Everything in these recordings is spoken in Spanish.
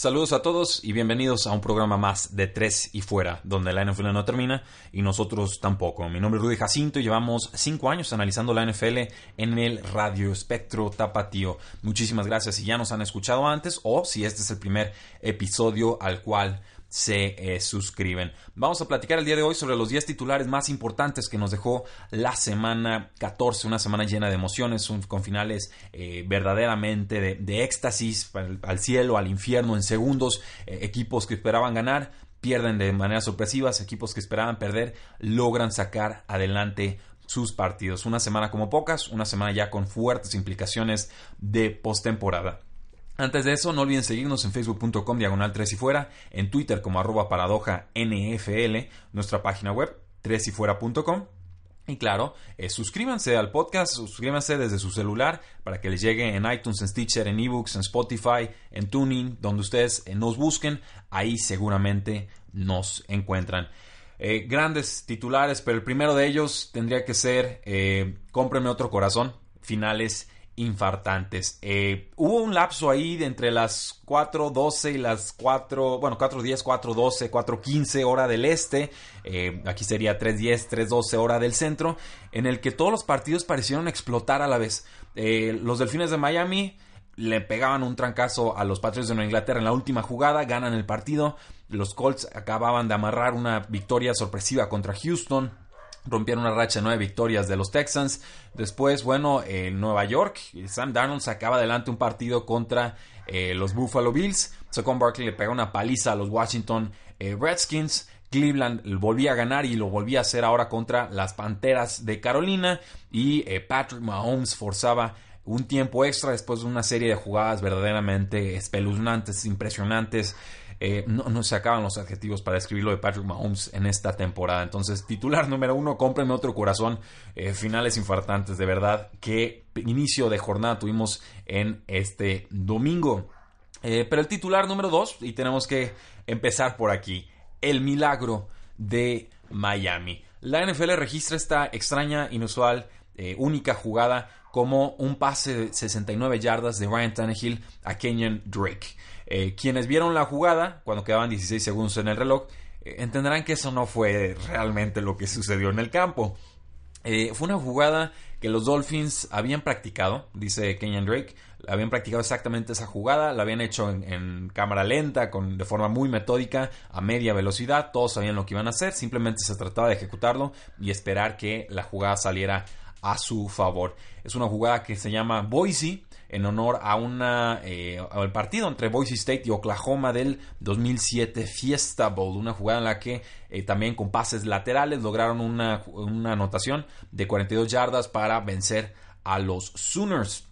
Saludos a todos y bienvenidos a un programa más de Tres y Fuera, donde la NFL no termina y nosotros tampoco. Mi nombre es Rudy Jacinto y llevamos cinco años analizando la NFL en el radio espectro tapatío. Muchísimas gracias si ya nos han escuchado antes o si este es el primer episodio al cual se eh, suscriben. Vamos a platicar el día de hoy sobre los 10 titulares más importantes que nos dejó la semana 14, una semana llena de emociones, con finales eh, verdaderamente de, éxtasis al, cielo, al infierno en segundos, eh, equipos que esperaban ganar pierden de manera sorpresivas, equipos que esperaban perder logran sacar adelante sus partidos. Una semana como pocas, una semana ya con fuertes implicaciones de postemporada. Antes de eso, no olviden seguirnos en facebook.com diagonal 3 y fuera, en Twitter como arroba paradoja NFL, nuestra página web 3 y fuera.com. Y claro, eh, suscríbanse al podcast, suscríbanse desde su celular para que les llegue en iTunes, en Stitcher, en eBooks, en Spotify, en Tuning, donde ustedes eh, nos busquen, ahí seguramente nos encuentran. Eh, grandes titulares, pero el primero de ellos tendría que ser Cómpreme otro corazón, finales infartantes. Eh, hubo un lapso ahí de entre las 4.12 y las 4, bueno, 4.10, 4.12, 4.15 hora del este, eh, aquí sería 3.10, 3.12 hora del centro, en el que todos los partidos parecieron explotar a la vez. Eh, los Delfines de Miami le pegaban un trancazo a los Patriots de Nueva Inglaterra en la última jugada, ganan el partido, los Colts acababan de amarrar una victoria sorpresiva contra Houston rompieron una racha de nueve victorias de los Texans. Después, bueno, en Nueva York, Sam Darnold sacaba adelante un partido contra eh, los Buffalo Bills. Saquon Barkley le pegó una paliza a los Washington eh, Redskins. Cleveland volvía a ganar y lo volvía a hacer ahora contra las Panteras de Carolina. Y eh, Patrick Mahomes forzaba un tiempo extra después de una serie de jugadas verdaderamente espeluznantes, impresionantes. Eh, no, se acaban los adjetivos para describirlo de Patrick Mahomes en esta temporada. Entonces, titular número uno, cómprenme otro corazón. Eh, finales infartantes, de verdad. Qué inicio de jornada tuvimos en este domingo. Eh, pero el titular número dos, y tenemos que empezar por aquí, el milagro de Miami. La NFL registra esta extraña, inusual, única jugada como un pase de 69 yardas de Ryan Tannehill a Kenyon Drake. Eh, quienes vieron la jugada, cuando quedaban 16 segundos en el reloj, eh, entenderán que eso no fue realmente lo que sucedió en el campo. Eh, fue una jugada que los Dolphins habían practicado, dice Kenyan Drake, habían practicado exactamente esa jugada, la habían hecho en, cámara lenta, con, de forma muy metódica, a media velocidad, todos sabían lo que iban a hacer, simplemente se trataba de ejecutarlo y esperar que la jugada saliera a su favor. Es una jugada que se llama Boise, en honor a una eh, al partido entre Boise State y Oklahoma del 2007 Fiesta Bowl, una jugada en la que eh, también con pases laterales lograron una, una anotación de 42 yardas para vencer a los Sooners.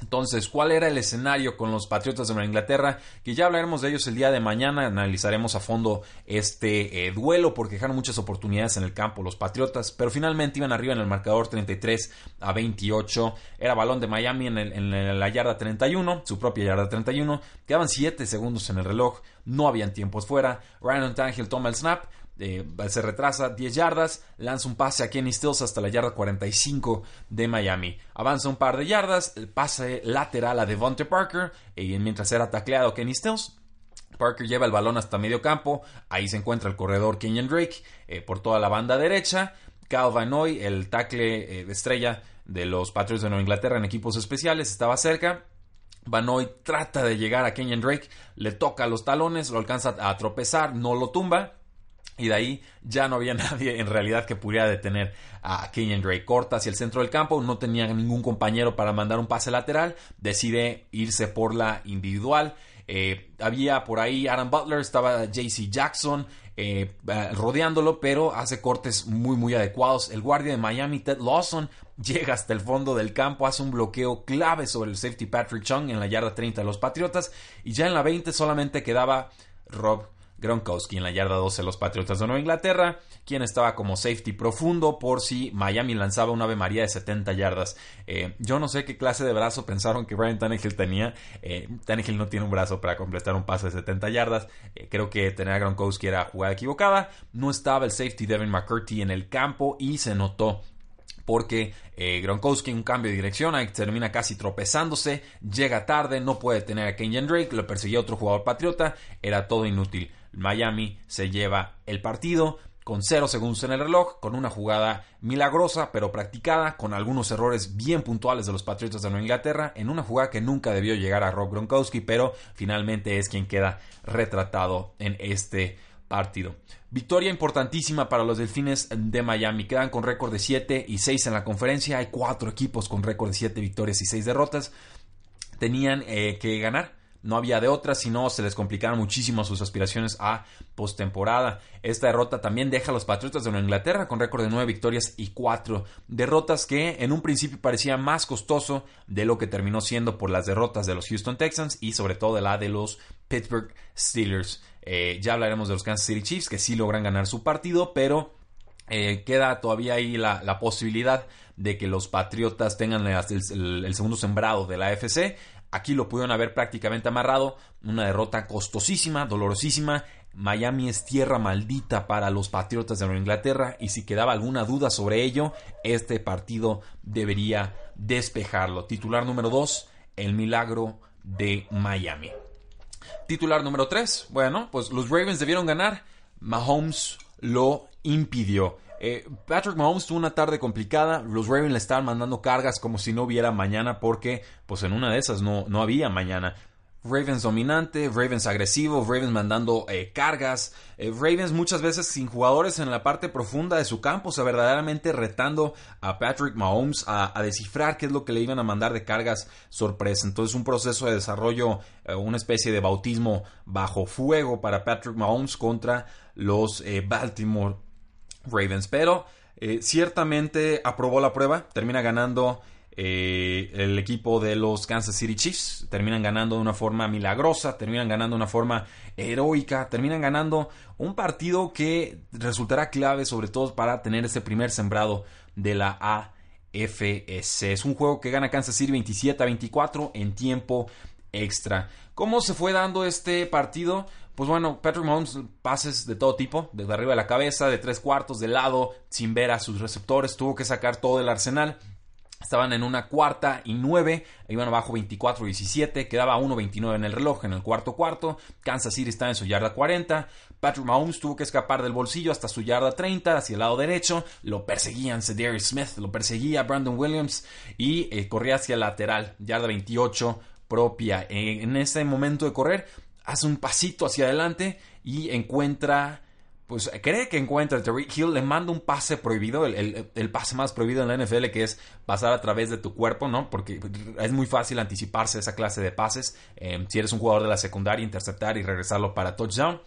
Entonces, ¿cuál era el escenario con los Patriotas de Nueva Inglaterra? Que ya hablaremos de ellos el día de mañana, analizaremos a fondo este eh, duelo porque dejaron muchas oportunidades en el campo los Patriotas, pero finalmente iban arriba en el marcador 33 a 28. Era balón de Miami en, en la yarda 31, su propia yarda 31. Quedaban 7 segundos en el reloj, no habían tiempos fuera. Ryan Tannehill toma el snap, eh, se retrasa 10 yardas, lanza un pase a Kenny Stills hasta la yarda 45 de Miami. Avanza un par de yardas, el pase lateral a Devontae Parker, y mientras era tacleado Kenny Stills, Parker lleva el balón hasta medio campo, ahí se encuentra el corredor Kenyon Drake eh, por toda la banda derecha. Cal Van Noy, el tackle eh, estrella de los Patriots de Nueva Inglaterra en equipos especiales, estaba cerca. Vanoy trata de llegar a Kenyon Drake, le toca los talones, lo alcanza a tropezar, no lo tumba, y de ahí ya no había nadie en realidad que pudiera detener a Kenyon Drake. Corta hacia el centro del campo, no tenía ningún compañero para mandar un pase lateral, decide irse por la individual. Eh, había por ahí Aaron Butler, estaba JC Jackson eh, rodeándolo, pero hace cortes muy muy adecuados. El guardia de Miami, Ted Lawson, llega hasta el fondo del campo, hace un bloqueo clave sobre el safety Patrick Chung en la yarda 30 de los Patriotas y ya en la 20 solamente quedaba Rob Gronkowski en la yarda 12 de los Patriotas de Nueva Inglaterra, quien estaba como safety profundo por si Miami lanzaba una Ave María de 70 yardas. Eh, yo no sé qué clase de brazo pensaron que Brian Tannehill tenía. Eh, no tiene un brazo para completar un pase de 70 yardas. Eh, creo que tener a Gronkowski era jugada equivocada. No estaba el safety Devin McCurdy en el campo y se notó porque eh, Gronkowski en un cambio de dirección termina casi tropezándose, llega tarde, no puede tener a Kenyan Drake, lo perseguía otro jugador patriota, era todo inútil. Miami se lleva el partido con 0 segundos en el reloj, con una jugada milagrosa pero practicada, con algunos errores bien puntuales de los Patriotas de Nueva Inglaterra, en una jugada que nunca debió llegar a Rob Gronkowski, pero finalmente es quien queda retratado en este partido. Victoria importantísima para los Delfines de Miami. Quedan con récord de 7 y 6 en la conferencia. Hay cuatro equipos con récord de 7 victorias y 6 derrotas. Tenían eh, que ganar. No había de otra, sino se les complicaron muchísimo sus aspiraciones a postemporada. Esta derrota también deja a los Patriotas de Nueva Inglaterra con récord de 9 victorias y 4 derrotas que en un principio parecía más costoso de lo que terminó siendo por las derrotas de los Houston Texans y sobre todo de la de los Pittsburgh Steelers. Eh, ya hablaremos de los Kansas City Chiefs que sí logran ganar su partido, pero eh, queda todavía ahí la, posibilidad de que los Patriotas tengan el, segundo sembrado de la AFC. Aquí lo pudieron haber prácticamente amarrado. Una derrota costosísima, dolorosísima. Miami es tierra maldita para los Patriotas de Nueva Inglaterra y si quedaba alguna duda sobre ello, este partido debería despejarlo. Titular número 2, el milagro de Miami. Titular número 3. Bueno, pues los Ravens debieron ganar. Mahomes lo impidió. Eh, Patrick Mahomes tuvo una tarde complicada. Los Ravens le estaban mandando cargas como si no hubiera mañana porque pues en una de esas no, no había mañana. Ravens dominante, Ravens agresivo, Ravens mandando eh, cargas, eh, Ravens muchas veces sin jugadores en la parte profunda de su campo, o sea, verdaderamente retando a Patrick Mahomes a, descifrar qué es lo que le iban a mandar de cargas sorpresa. Entonces un proceso de desarrollo, una especie de bautismo bajo fuego para Patrick Mahomes contra los Baltimore Ravens. Pero ciertamente aprobó la prueba, termina ganando eh, el equipo de los Kansas City Chiefs terminan ganando de una forma milagrosa, terminan ganando de una forma heroica, terminan ganando un partido que resultará clave sobre todo para tener ese primer sembrado de la AFS. Es un juego que gana Kansas City 27 a 24 en tiempo extra. ¿Cómo se fue dando este partido? Pues bueno, Patrick Mahomes pases de todo tipo, desde arriba de la cabeza, de tres cuartos, de lado, sin ver a sus receptores, tuvo que sacar todo el arsenal. Estaban en una cuarta y nueve, iban abajo 24-17, quedaba 1-29 en el reloj en el cuarto cuarto. Kansas City está en su yarda 40. Patrick Mahomes tuvo que escapar del bolsillo hasta su yarda 30, hacia el lado derecho. Lo perseguían Cedarius Smith, lo perseguía Brandon Williams y eh, corría hacia el lateral, yarda 28 propia. en ese momento de correr, hace un pasito hacia adelante y encuentra pues cree que encuentra a Tariq Hill, le manda un pase prohibido, el, pase más prohibido en la NFL, que es pasar a través de tu cuerpo, ¿no? Porque es muy fácil anticiparse esa clase de pases. Eh, si eres un jugador de la secundaria, interceptar y regresarlo para touchdown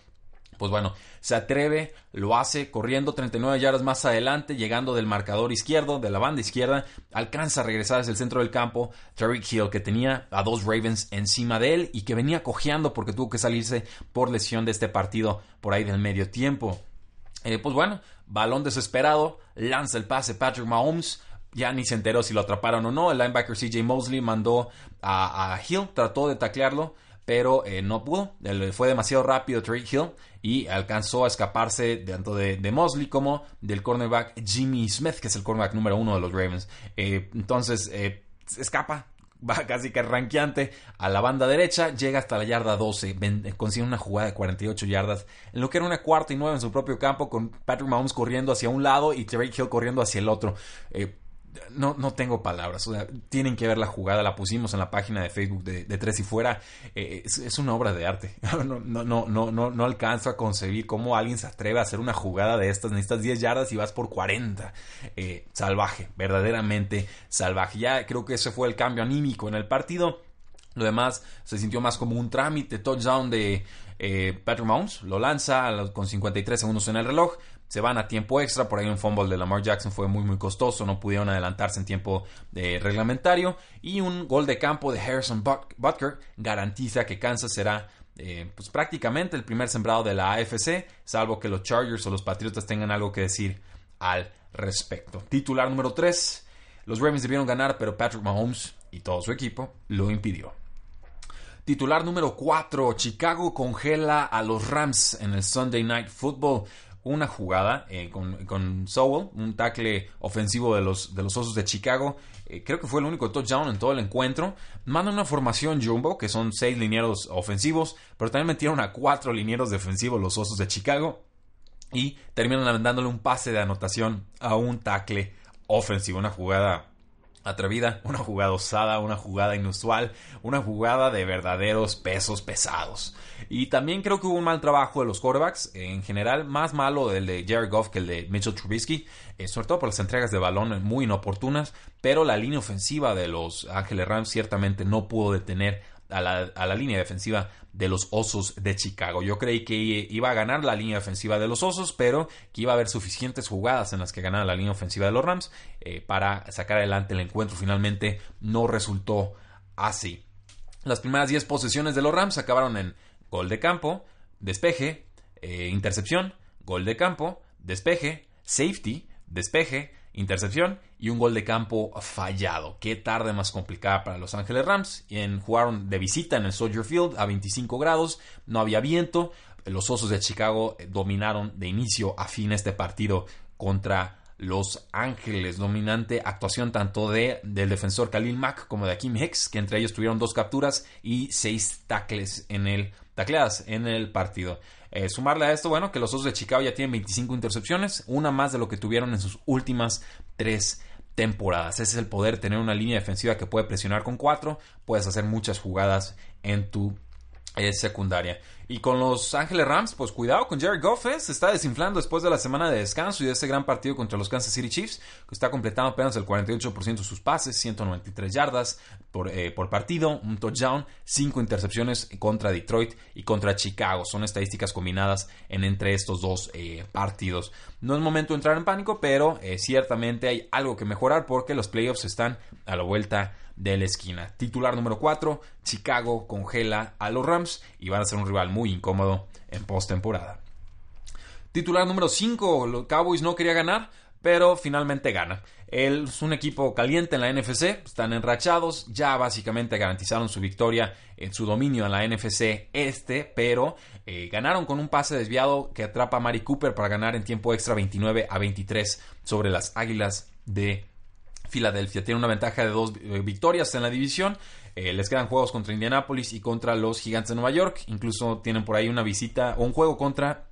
pues bueno, se atreve, lo hace corriendo 39 yardas más adelante, llegando del marcador izquierdo, de la banda izquierda, alcanza a regresar hacia el centro del campo. Tariq Hill, que tenía a dos Ravens encima de él y que venía cojeando porque tuvo que salirse por lesión de este partido por ahí del medio tiempo. Eh, pues bueno, balón desesperado, lanza el pase Patrick Mahomes. Ya ni se enteró si lo atraparon o no. El linebacker CJ Mosley mandó a, a Hill, trató de taclearlo, pero eh, no pudo. Fue demasiado rápido Tariq Hill y alcanzó a escaparse tanto de, Mosley como del cornerback Jimmy Smith, que es el cornerback número uno de los Ravens. Eh, entonces, eh, escapa, va casi que ranqueante a la banda derecha, llega hasta la yarda 12, consigue una jugada de 48 yardas, en lo que era una cuarta y nueve en su propio campo, con Patrick Mahomes corriendo hacia un lado y Tariq Hill corriendo hacia el otro no, no tengo palabras. O sea, tienen que ver la jugada. La pusimos en la página de Facebook de, Tres y Fuera. Eh, es, una obra de arte. No, no, no, no, no, alcanzo a concebir cómo alguien se atreve a hacer una jugada de estas. Necesitas 10 yardas y vas por 40. Eh, salvaje, verdaderamente salvaje. Ya creo que ese fue el cambio anímico en el partido. Lo demás se sintió más como un trámite, touchdown de eh, Patrick Mahomes. Lo lanza con 53 segundos en el reloj se van a tiempo extra, por ahí un fumble de Lamar Jackson fue muy muy costoso, no pudieron adelantarse en tiempo eh, reglamentario y un gol de campo de Harrison Butker garantiza que Kansas será eh, pues prácticamente el primer sembrado de la AFC, salvo que los Chargers o los Patriotas tengan algo que decir al respecto. Titular número 3, los Ravens debieron ganar, pero Patrick Mahomes y todo su equipo lo impidió. Titular número 4, Chicago congela a los Rams en el Sunday Night Football. Una jugada eh, con, con, Sowell, un tackle ofensivo de los, de los Osos de Chicago. Eh, creo que fue el único touchdown en todo el encuentro. Manda una formación jumbo, que son seis linieros ofensivos, pero también metieron a cuatro linieros defensivos los Osos de Chicago. Y terminan dándole un pase de anotación a un tackle ofensivo. Una jugada atrevida, una jugada osada, una jugada inusual, una jugada de verdaderos pesos pesados. Y también creo que hubo un mal trabajo de los quarterbacks, en general más malo del de Jared Goff que el de Mitchell Trubisky, eh, sobre todo por las entregas de balón muy inoportunas, pero la línea ofensiva de los Ángeles Rams ciertamente no pudo detener a la, línea defensiva de los Osos de Chicago. Yo creí que iba a ganar la línea defensiva de los Osos, pero que iba a haber suficientes jugadas en las que ganara la línea ofensiva de los Rams eh, para sacar adelante el encuentro. Finalmente no resultó así. Las primeras 10 posesiones de los Rams acabaron en gol de campo, despeje, eh, intercepción, gol de campo, despeje, safety, despeje, intercepción y un gol de campo fallado. Qué tarde más complicada para Los Ángeles Rams. En, jugaron de visita en el Soldier Field a 25 grados, no había viento. Los Osos de Chicago dominaron de inicio a fin este partido contra los Ángeles. Dominante actuación tanto de, del defensor Khalil Mack como de Akim Hicks, que entre ellos tuvieron dos capturas y seis tackles en el, tacleadas en el partido. Eh, sumarle a esto, bueno, que los Osos de Chicago ya tienen 25 intercepciones, una más de lo que tuvieron en sus últimas tres temporadas. Ese es el poder, tener una línea defensiva que puede presionar con cuatro, puedes hacer muchas jugadas en tu es secundaria. Y con los Ángeles Rams, pues cuidado con Jared Goff, ¿eh? se está desinflando después de la semana de descanso y de ese gran partido contra los Kansas City Chiefs, que está completando apenas el 48% de sus pases, 193 yardas por, eh, por, partido, un touchdown, 5 intercepciones contra Detroit y contra Chicago. Son estadísticas combinadas en entre estos dos eh, partidos. No es momento de entrar en pánico, pero ciertamente hay algo que mejorar porque los playoffs están a la vuelta de la esquina. Titular número 4, Chicago congela a los Rams y van a ser un rival muy incómodo en postemporada. Titular número 5, los Cowboys no quería ganar, pero finalmente gana. es un equipo caliente en la NFC, están enrachados, ya básicamente garantizaron su victoria en su dominio en la NFC este, pero eh, ganaron con un pase desviado que atrapa a Mari Cooper para ganar en tiempo extra 29 a 23 sobre las Águilas de Filadelfia. Tiene una ventaja de dos eh, victorias en la división. Eh, les quedan juegos contra Indianapolis y contra los Gigantes de Nueva York. Incluso tienen por ahí una visita o un juego contra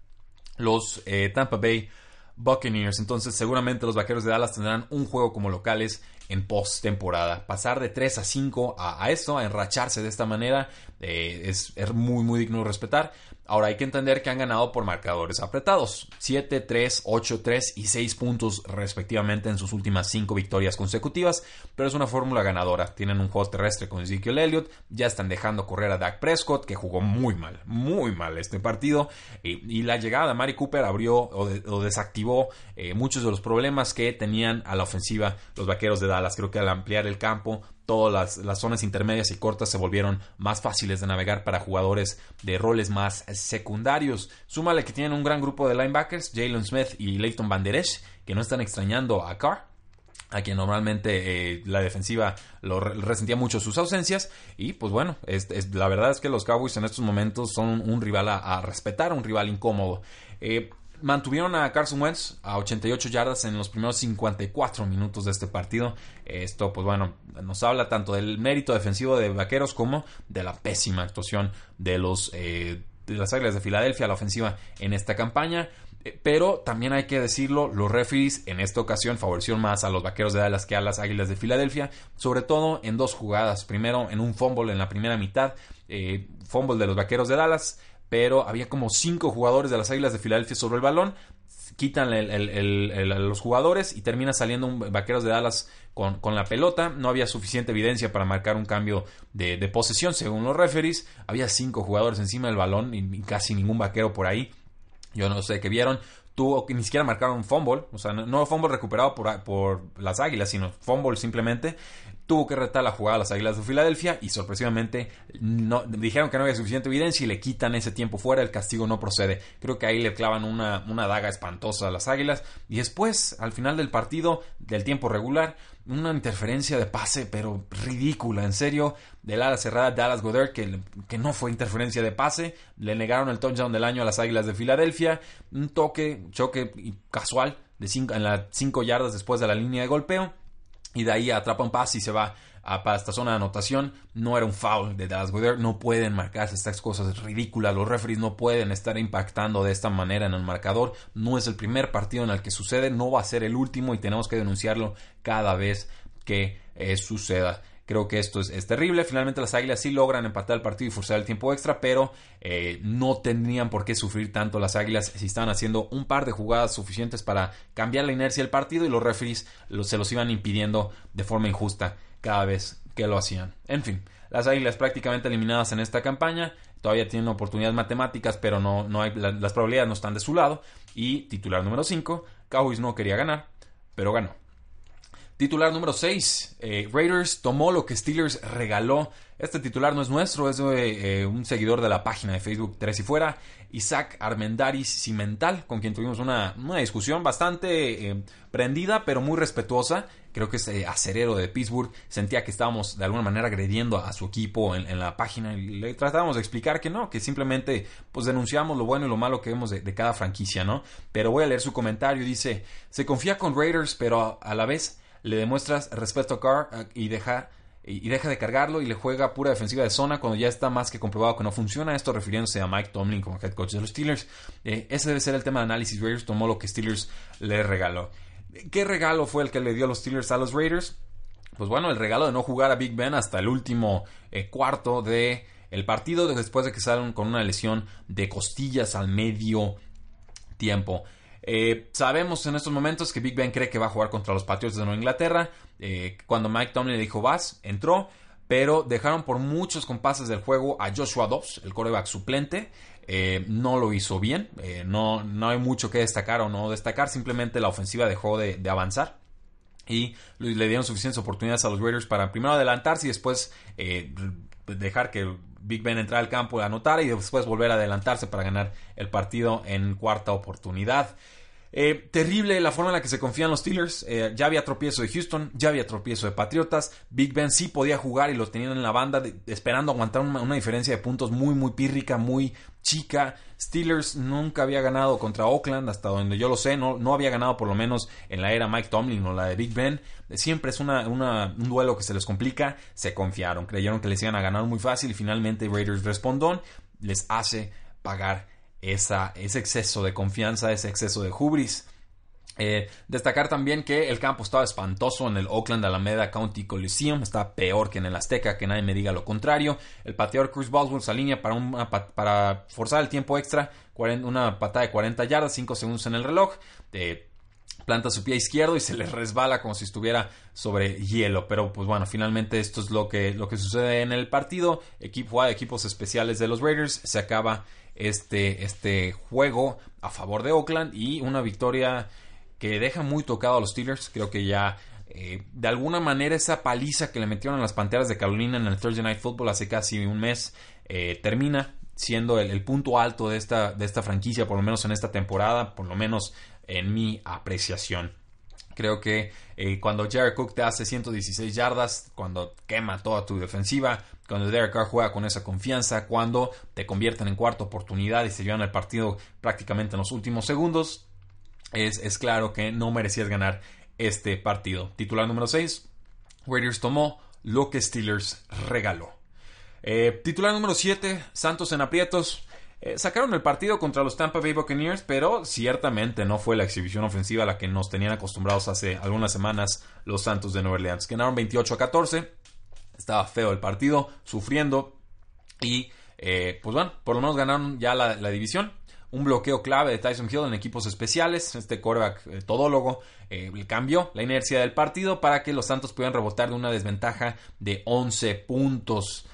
los eh, Tampa Bay Buccaneers. Entonces, seguramente los vaqueros de Dallas tendrán un juego como locales en post-temporada. Pasar de 3 a 5 a, esto, a enracharse de esta manera, es, es, muy, muy digno de respetar. Ahora hay que entender que han ganado por marcadores apretados. 7, 3, 8, 3 y 6 puntos respectivamente en sus últimas 5 victorias consecutivas. Pero es una fórmula ganadora. Tienen un juego terrestre con Ezekiel Elliott. Ya están dejando correr a Dak Prescott, que jugó muy mal, muy mal este partido. Y, la llegada de Mari Cooper abrió o, desactivó eh, muchos de los problemas que tenían a la ofensiva los vaqueros de Dallas. Creo que al ampliar el campo todas las, zonas intermedias y cortas se volvieron más fáciles de navegar para jugadores de roles más secundarios. Súmale que tienen un gran grupo de linebackers, Jalen Smith y Leighton Banderesh, que no están extrañando a Carr a quien normalmente eh, la defensiva lo resentía mucho sus ausencias. Y pues bueno, la verdad es que los Cowboys en estos momentos son un rival a, respetar, un rival incómodo. Eh, Mantuvieron a Carson Wentz a 88 yardas en los primeros 54 minutos de este partido. Esto, pues bueno, nos habla tanto del mérito defensivo de Vaqueros como de la pésima actuación de los eh, de las Águilas de Filadelfia a la ofensiva en esta campaña. Eh, pero también hay que decirlo, los referees en esta ocasión favorecieron más a los Vaqueros de Dallas que a las Águilas de Filadelfia, sobre todo en dos jugadas. Primero en un fumble en la primera mitad, eh, fumble de los Vaqueros de Dallas pero había como cinco jugadores de las Águilas de Filadelfia sobre el balón, quitan los jugadores y termina saliendo un Vaqueros de Dallas con, la pelota. No había suficiente evidencia para marcar un cambio de, posesión, según los referees. Había cinco jugadores encima del balón y, casi ningún vaquero por ahí. Yo no sé qué vieron. tuvo que ni siquiera marcaron un fumble, o sea, no, no fumble recuperado por, por las Águilas, sino fumble simplemente tuvo que retar la jugada a las Águilas de Filadelfia y sorpresivamente no, dijeron que no había suficiente evidencia y le quitan ese tiempo fuera, el castigo no procede. Creo que ahí le clavan una, una daga espantosa a las Águilas. Y después, al final del partido, del tiempo regular, una interferencia de pase, pero ridícula, en serio, del ala cerrada Dallas Goddard, que, que no fue interferencia de pase, le negaron el touchdown del año a las Águilas de Filadelfia, un toque, choque casual de cinco, en las 5 yardas después de la línea de golpeo y de ahí atrapa un pase y se va a, para esta zona de anotación. No era un foul de Dallas Goddard. No pueden marcarse estas cosas ridículas. Los referees no pueden estar impactando de esta manera en el marcador. No es el primer partido en el que sucede. No va a ser el último y tenemos que denunciarlo cada vez que eh, suceda. Creo que esto es, terrible. Finalmente las Águilas sí logran empatar el partido y forzar el tiempo extra, pero eh, no tendrían por qué sufrir tanto las Águilas si estaban haciendo un par de jugadas suficientes para cambiar la inercia del partido y los referees se los iban impidiendo de forma injusta cada vez que lo hacían. En fin, las Águilas prácticamente eliminadas en esta campaña. Todavía tienen oportunidades matemáticas, pero no, no hay, las probabilidades no están de su lado. Y titular número 5, Cowboys no quería ganar, pero ganó. Titular número 6. Eh, Raiders tomó lo que Steelers regaló. Este titular no es nuestro, es de eh, un seguidor de la página de Facebook Tres y Fuera, Isaac Armendaris Cimental, con quien tuvimos una, discusión bastante eh, prendida, pero muy respetuosa. Creo que ese acerero de Pittsburgh sentía que estábamos de alguna manera agrediendo a su equipo en, la página y le tratábamos de explicar que no, que simplemente pues denunciamos lo bueno y lo malo que vemos de, cada franquicia, ¿no? Pero voy a leer su comentario, dice, se confía con Raiders, pero a la vez le demuestras respeto a Carr eh, y deja y deja de cargarlo y le juega pura defensiva de zona cuando ya está más que comprobado que no funciona. Esto refiriéndose a Mike Tomlin como head coach de los Steelers. Eh, ese debe ser el tema de análisis. Raiders tomó lo que Steelers le regaló. ¿Qué regalo fue el que le dio los Steelers a los Raiders? Pues bueno, el regalo de no jugar a Big Ben hasta el último eh, cuarto de el partido después de que salen con una lesión de costillas al medio tiempo. Eh, sabemos en estos momentos que Big Ben cree que va a jugar contra los Patriots de Nueva Inglaterra. Eh, cuando Mike Tomlin le dijo vas, entró, pero dejaron por muchos compases del juego a Joshua Dobbs, el coreback suplente. Eh, no lo hizo bien, no, no hay mucho que destacar o no destacar, simplemente la ofensiva dejó de, avanzar y le dieron suficientes oportunidades a los Raiders para primero adelantarse y después dejar que Big Ben entrara al campo, anotar y después volver a adelantarse para ganar el partido en cuarta oportunidad. Eh, terrible la forma en la que se confían los Steelers. Eh, ya había tropiezo de Houston, ya había tropiezo de Patriotas. Big Ben sí podía jugar y lo tenían en la banda, esperando aguantar una, diferencia de puntos muy, muy pírrica, muy chica. Steelers nunca había ganado contra Oakland, hasta donde yo lo sé. No, no había ganado por lo menos en la era Mike Tomlin o la de Big Ben. Siempre es una, un duelo que se les complica. Se confiaron, creyeron que les iban a ganar muy fácil y finalmente Raiders respondón les hace pagar esa, ese exceso de confianza, ese exceso de hubris. Eh, destacar también que el campo estaba espantoso en el Oakland Alameda County Coliseum, está peor que en el Azteca, que nadie me diga lo contrario. El pateador Chris Boswell se alinea para, para forzar el tiempo extra, una patada de 40 yardas, 5 segundos en el reloj. Eh, planta su pie izquierdo y se le resbala como si estuviera sobre hielo. Pero pues bueno, finalmente esto es lo que, lo que sucede en el partido. Equipo de equipos especiales de los Raiders. Se acaba este, este juego a favor de Oakland y una victoria que deja muy tocado a los Steelers. Creo que ya eh, de alguna manera esa paliza que le metieron a las Panteras de Carolina en el Thursday Night Football hace casi un mes eh, termina siendo el, punto alto de esta, de esta franquicia, por lo menos en esta temporada, por lo menos en mi apreciación. Creo que eh, cuando Jared Cook te hace 116 yardas, cuando quema toda tu defensiva, cuando Derek Carr juega con esa confianza, cuando te convierten en cuarta oportunidad y se llevan el partido prácticamente en los últimos segundos, es, claro que no merecías ganar este partido. Titular número 6, Raiders tomó lo que Steelers regaló. Eh, titular número 7, Santos en aprietos. Eh, sacaron el partido contra los Tampa Bay Buccaneers, pero ciertamente no fue la exhibición ofensiva a la que nos tenían acostumbrados hace algunas semanas los Santos de Nueva Orleans. Ganaron 28 a 14. Estaba feo el partido, sufriendo. Y eh, pues bueno, por lo menos ganaron ya la, división. Un bloqueo clave de Tyson Hill en equipos especiales. Este quarterback eh, todólogo cambió la inercia del partido para que los Santos pudieran rebotar de una desventaja de 11 puntos.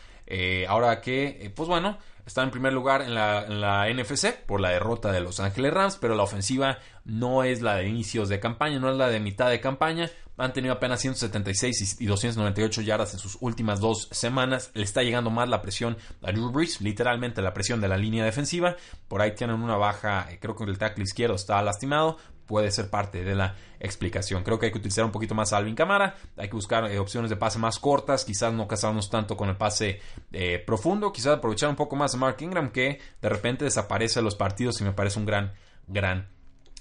ahora que, pues bueno, está en primer lugar en la, en la NFC por la derrota de Los Ángeles Rams, pero la ofensiva no es la de inicios de campaña, no es la de mitad de campaña. Han tenido apenas 176 y 298 yardas en sus últimas dos semanas. Le está llegando más la presión a Drew Brees, literalmente la presión de la línea defensiva. Por ahí tienen una baja, eh, creo que el tackle izquierdo está lastimado. Puede ser parte de la explicación. Creo que hay que utilizar un poquito más a Alvin Camara. Hay que buscar eh, opciones de pase más cortas. Quizás no casarnos tanto con el pase eh, profundo. Quizás aprovechar un poco más a Mark Ingram que de repente desaparece de los partidos y me parece un gran, gran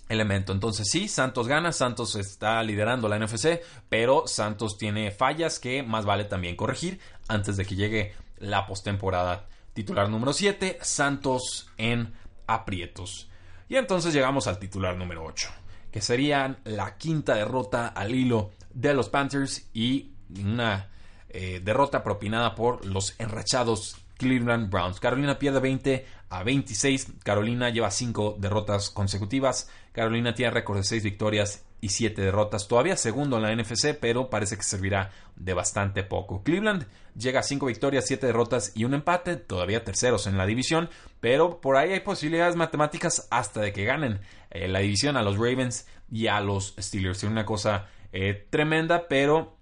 elemento. Entonces sí, Santos gana, Santos está liderando la NFC, pero Santos tiene fallas que más vale también corregir antes de que llegue la postemporada. Titular número 7, Santos en aprietos. Y entonces llegamos al titular número 8, que serían la quinta derrota al hilo de los Panthers y una eh, derrota propinada por los enrachados Cleveland Browns. Carolina pierde 20 a 26. Carolina lleva 5 derrotas consecutivas. Carolina tiene récord de 6 victorias y 7 derrotas. Todavía segundo en la NFC, pero parece que servirá de bastante poco. Cleveland llega a 5 victorias, 7 derrotas y un empate. Todavía terceros en la división, pero por ahí hay posibilidades matemáticas hasta de que ganen eh, la división a los Ravens y a los Steelers. Es una cosa eh, tremenda, pero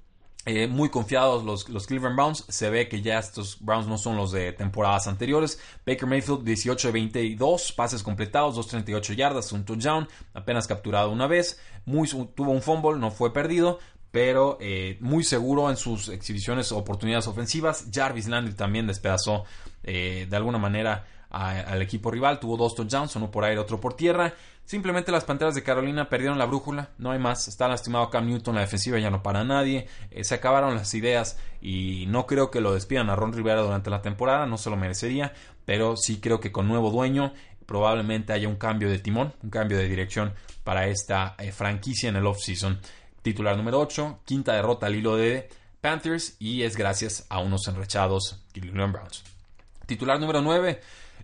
eh, muy confiados los, los, Cleveland Browns. Se ve que ya estos Browns no son los de temporadas anteriores. Baker Mayfield, 18 de 22, pases completados, 238 yardas, un touchdown, apenas capturado una vez. Muy, tuvo un fumble, no fue perdido, pero eh, muy seguro en sus exhibiciones, oportunidades ofensivas. Jarvis Landry también despedazó eh, de alguna manera al equipo rival. Tuvo dos touchdowns, uno por aire, otro por tierra. Simplemente las Panteras de Carolina perdieron la brújula, no hay más. Está lastimado Cam Newton, la defensiva ya no para nadie. Eh, se acabaron las ideas y no creo que lo despidan a Ron Rivera durante la temporada, no se lo merecería. Pero sí creo que con nuevo dueño probablemente haya un cambio de timón, un cambio de dirección para esta eh, franquicia en el off-season. Titular número 8, quinta derrota al hilo de Panthers y es gracias a unos enrechados Cleveland Browns. Titular número 9.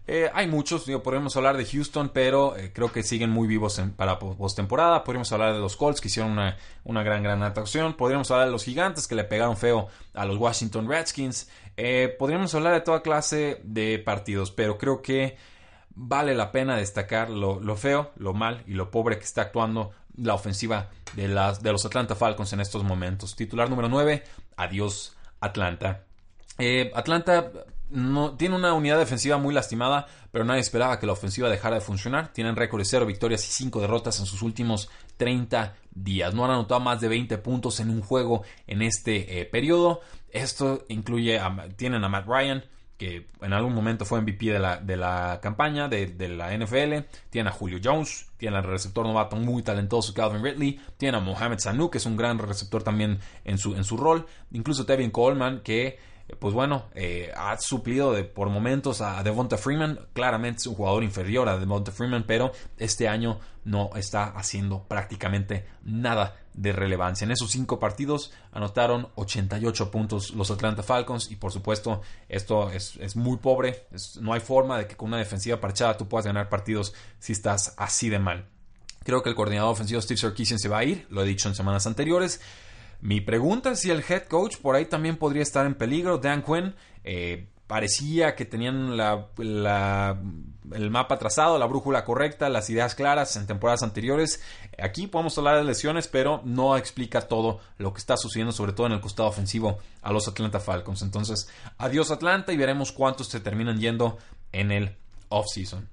Eh, hay muchos, podríamos hablar de Houston, pero eh, creo que siguen muy vivos para postemporada. Podríamos hablar de los Colts, que hicieron una, una, gran, gran atracción. Podríamos hablar de los Gigantes, que le pegaron feo a los Washington Redskins. Eh, podríamos hablar de toda clase de partidos, pero creo que vale la pena destacar lo, lo, feo, lo mal y lo pobre que está actuando la ofensiva de, las, de los Atlanta Falcons en estos momentos. Titular número 9, adiós Atlanta. Atlanta no, tiene una unidad defensiva muy lastimada, pero nadie esperaba que la ofensiva dejara de funcionar. Tienen récord de 0 victorias y 5 derrotas en sus últimos 30 días. No han anotado más de 20 puntos en un juego en este eh, periodo. Esto incluye, tienen a Matt Ryan, que en algún momento fue MVP de la, de la campaña de, la NFL. Tienen a Julio Jones, tienen al receptor novato muy talentoso Calvin Ridley. Tienen a Mohamed Sanu, que es un gran receptor también en su, en su rol. Incluso Tevin Coleman, que pues bueno, eh, ha suplido por momentos a Devonta Freeman. Claramente es un jugador inferior a Devonta Freeman, pero este año no está haciendo prácticamente nada de relevancia. En esos cinco partidos anotaron 88 puntos los Atlanta Falcons y por supuesto esto es, muy pobre. no hay forma de que con una defensiva parchada tú puedas ganar partidos si estás así de mal. Creo que el coordinador ofensivo Steve Sarkisian se va a ir, lo he dicho en semanas anteriores. Mi pregunta es si el head coach por ahí también podría estar en peligro. Dan Quinn eh, parecía que tenían el mapa trazado, la brújula correcta, las ideas claras en temporadas anteriores. Aquí podemos hablar de lesiones, pero no explica todo lo que está sucediendo, sobre todo en el costado ofensivo a los Atlanta Falcons. Entonces, adiós Atlanta y veremos cuántos se terminan yendo en el offseason.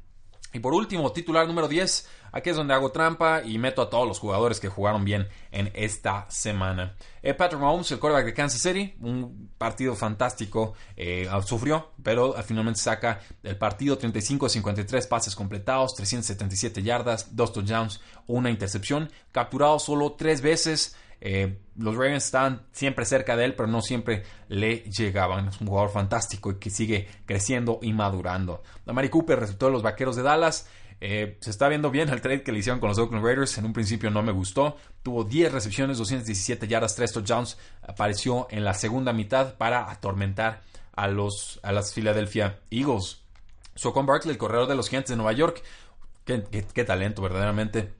Y por último, titular número 10. Aquí es donde hago trampa y meto a todos los jugadores que jugaron bien en esta semana. Eh, Patrick Mahomes, el quarterback de Kansas City, un partido fantástico, eh, sufrió, pero finalmente saca el partido 35 53 pases completados, 377 yardas, dos touchdowns, una intercepción, capturado solo tres veces. Eh, los Ravens estaban siempre cerca de él, pero no siempre le llegaban. Es un jugador fantástico y que sigue creciendo y madurando. Amari Cooper, receptor de los Vaqueros de Dallas. Eh, se está viendo bien el trade que le hicieron con los Oakland Raiders. En un principio no me gustó. Tuvo 10 recepciones, 217 yardas, 3 touchdowns. Apareció en la segunda mitad para atormentar a, los, a las Philadelphia Eagles. Socon Barkley, el corredor de los Giants de Nueva York. qué talento, verdaderamente.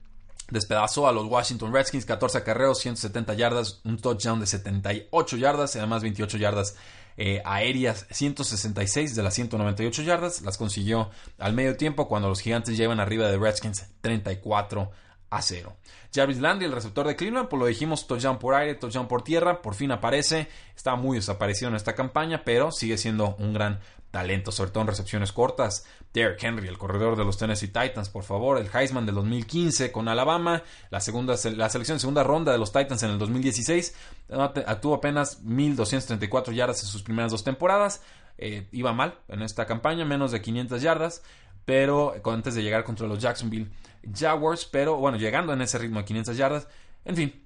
Despedazó a los Washington Redskins, 14 acarreos, 170 yardas, un touchdown de 78 yardas además 28 yardas eh, aéreas 166 de las 198 yardas, las consiguió al medio tiempo cuando los gigantes llevan arriba de Redskins 34 a 0. Jarvis Landry, el receptor de Cleveland, pues lo dijimos, touchdown por aire, touchdown por tierra, por fin aparece, está muy desaparecido en esta campaña, pero sigue siendo un gran talento, sobre todo en recepciones cortas. Derrick Henry, el corredor de los Tennessee Titans, por favor, el Heisman del 2015 con Alabama, la, segunda, la selección segunda ronda de los Titans en el 2016, tuvo apenas 1.234 yardas en sus primeras dos temporadas, eh, iba mal en esta campaña, menos de 500 yardas, pero antes de llegar contra los Jacksonville Jaguars, pero bueno, llegando en ese ritmo de 500 yardas, en fin,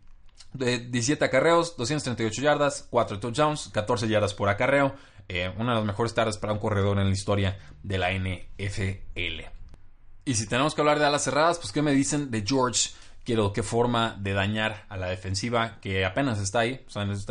de 17 acarreos, 238 yardas, 4 touchdowns, 14 yardas por acarreo. Eh, una de las mejores tardes para un corredor en la historia de la NFL. Y si tenemos que hablar de alas cerradas, pues ¿qué me dicen de George? Quiero qué forma de dañar a la defensiva que apenas está ahí,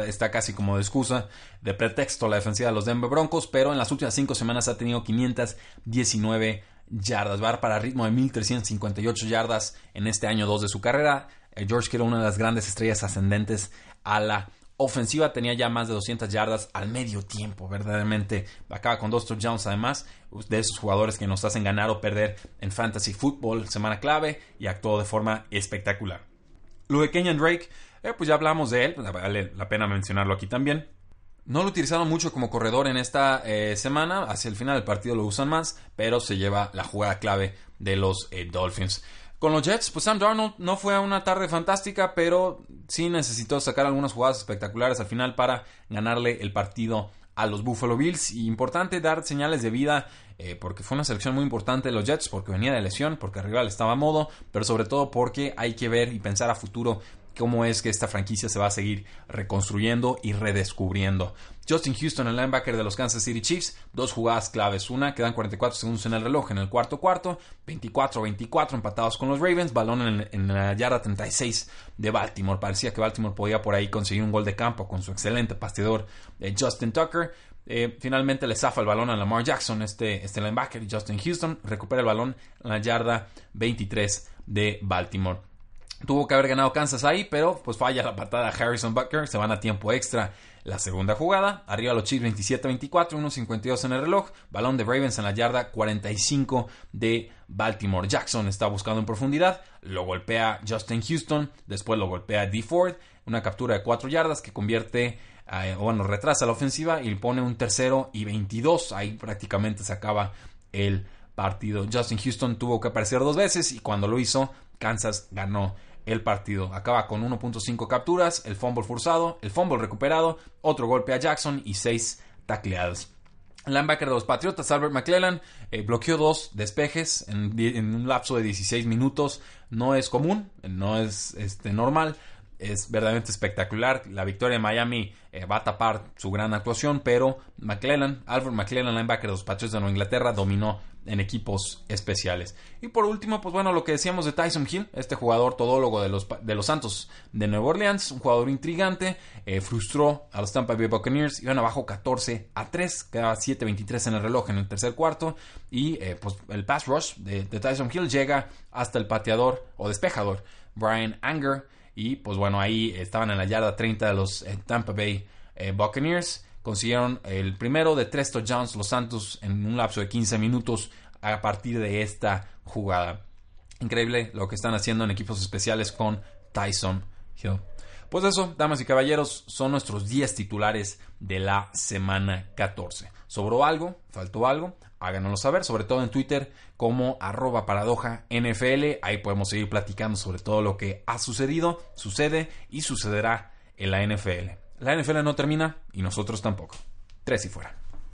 está, casi como de excusa, de pretexto la defensiva de los Denver Broncos, pero en las últimas 5 semanas ha tenido 519 yardas, va para ritmo de 1358 yardas en este año 2 de su carrera. Eh, George Kittle, una de las grandes estrellas ascendentes a la ofensiva tenía ya más de 200 yardas al medio tiempo, verdaderamente. Acaba con dos touchdowns además, de esos jugadores que nos hacen ganar o perder en fantasy football, semana clave, y actuó de forma espectacular. Lo de Drake, eh, pues ya hablamos de él, vale la pena mencionarlo aquí también. No lo utilizaron mucho como corredor en esta eh, semana, hacia el final del partido lo usan más, pero se lleva la jugada clave de los eh, Dolphins. Con los Jets, pues Sam Darnold no fue una tarde fantástica, pero sí necesitó sacar algunas jugadas espectaculares al final para ganarle el partido a los Buffalo Bills. Y importante dar señales de vida, eh, porque fue una selección muy importante de los Jets, porque venía de lesión, porque el rival estaba a modo, pero sobre todo porque hay que ver y pensar a futuro cómo es que esta franquicia se va a seguir reconstruyendo y redescubriendo. Justin Houston, el linebacker de los Kansas City Chiefs, dos jugadas claves. Una, quedan 44 segundos en el reloj en el cuarto cuarto, 24-24 empatados con los Ravens, balón en, la yarda 36 de Baltimore. Parecía que Baltimore podía por ahí conseguir un gol de campo con su excelente pasteador eh, Justin Tucker. Eh, finalmente le zafa el balón a Lamar Jackson, este, este linebacker, Justin Houston, recupera el balón en la yarda 23 de Baltimore. Tuvo que haber ganado Kansas ahí, pero pues falla la patada Harrison Butker, se van a tiempo extra. La segunda jugada, arriba los Chiefs 27-24, 1.52 en el reloj, balón de Ravens en la yarda 45 de Baltimore. Jackson está buscando en profundidad, lo golpea Justin Houston, después lo golpea D. Ford, una captura de 4 yardas que convierte, eh, bueno, retrasa la ofensiva y pone un tercero y 22, ahí prácticamente se acaba el partido. Justin Houston tuvo que aparecer dos veces y cuando lo hizo, Kansas ganó el partido. Acaba con 1.5 capturas, el fumble forzado, el fumble recuperado, otro golpe a Jackson y 6 tacleadas. Linebacker de los Patriotas, Albert McClellan, eh, bloqueó dos despejes en, un lapso de 16 minutos. No es común, no es este, normal, es verdaderamente espectacular. La victoria de Miami eh, va a tapar su gran actuación, pero McClellan, Albert McClellan, linebacker de los Patriotas de Nueva Inglaterra, dominó en equipos especiales. Y por último, pues bueno, lo que decíamos de Tyson Hill, este jugador todólogo de los, de los Santos de Nueva Orleans, un jugador intrigante, eh, frustró a los Tampa Bay Buccaneers, iban abajo 14 a 3, quedaba 7-23 en el reloj en el tercer cuarto, y eh, pues el pass rush de, Tyson Hill llega hasta el pateador o despejador Brian Anger, y pues bueno, ahí estaban en la yarda 30 de los eh, Tampa Bay Buccaneers consiguieron el primero de tres touchdowns los Santos en un lapso de 15 minutos a partir de esta jugada. Increíble lo que están haciendo en equipos especiales con Tyson Hill. Pues eso, damas y caballeros, son nuestros 10 titulares de la semana 14. ¿Sobró algo? ¿Faltó algo? Háganoslo saber, sobre todo en Twitter como arroba paradoja NFL. Ahí podemos seguir platicando sobre todo lo que ha sucedido, sucede y sucederá en la NFL. La NFL no termina y nosotros tampoco. Tres y fuera.